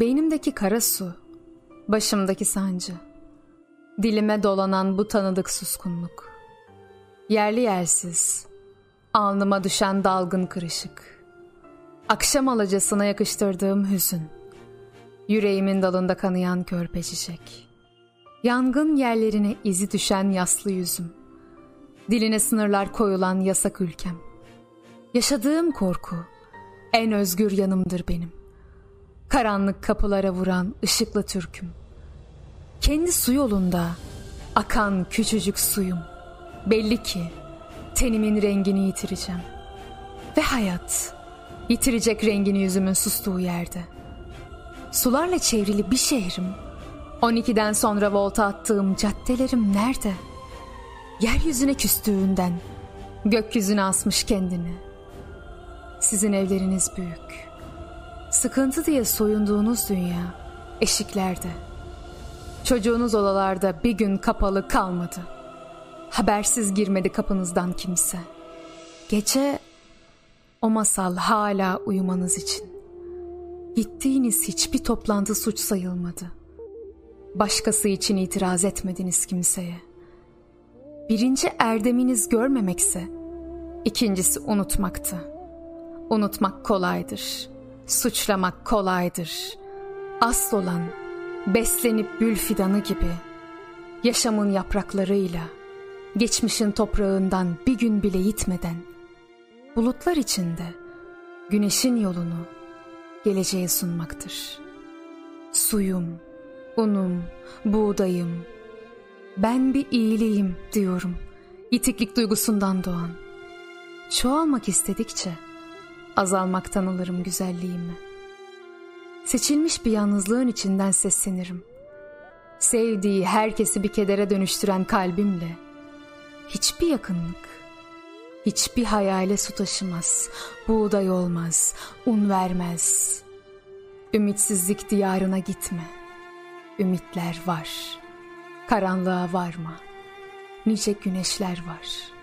Beynimdeki kara su, başımdaki sancı, dilime dolanan bu tanıdık suskunluk, yerli yersiz, alnıma düşen dalgın kırışık, akşam alacasına yakıştırdığım hüzün, yüreğimin dalında kanayan körpe çiçek, yangın yerlerine izi düşen yaslı yüzüm, diline sınırlar koyulan yasak ülkem, yaşadığım korku, en özgür yanımdır benim. Karanlık kapılara vuran ışıklı türküm. Kendi su yolunda akan küçücük suyum. Belli ki tenimin rengini yitireceğim. Ve hayat yitirecek rengini yüzümün sustuğu yerde. Sularla çevrili bir şehrim. 12'den sonra volta attığım caddelerim nerede? Yeryüzüne küstüğünden gökyüzüne asmış kendini. Sizin evleriniz büyük. Sıkıntı diye soyunduğunuz dünya eşiklerde. Çocuğunuz odalarda bir gün kapalı kalmadı. Habersiz girmedi kapınızdan kimse. Gece o masal hala uyumanız için. Gittiğiniz hiçbir toplantı suç sayılmadı. Başkası için itiraz etmediniz kimseye. Birinci erdeminiz görmemekse, ikincisi unutmaktı. Unutmak kolaydır.'' Suçlamak kolaydır. Asıl olan beslenip gül fidanı gibi yaşamın yapraklarıyla geçmişin toprağından bir gün bile yitmeden bulutlar içinde güneşin yolunu geleceğe sunmaktır. Suyum, unum, buğdayım, ben bir iyiliğim diyorum itiklik duygusundan doğan. Çoğalmak istedikçe azalmaktan alırım güzelliğimi. Seçilmiş bir yalnızlığın içinden seslenirim. Sevdiği herkesi bir kedere dönüştüren kalbimle hiçbir yakınlık, hiçbir hayale su taşımaz, buğday olmaz, un vermez. Ümitsizlik diyarına gitme. Ümitler var. Karanlığa varma. Nice güneşler var.''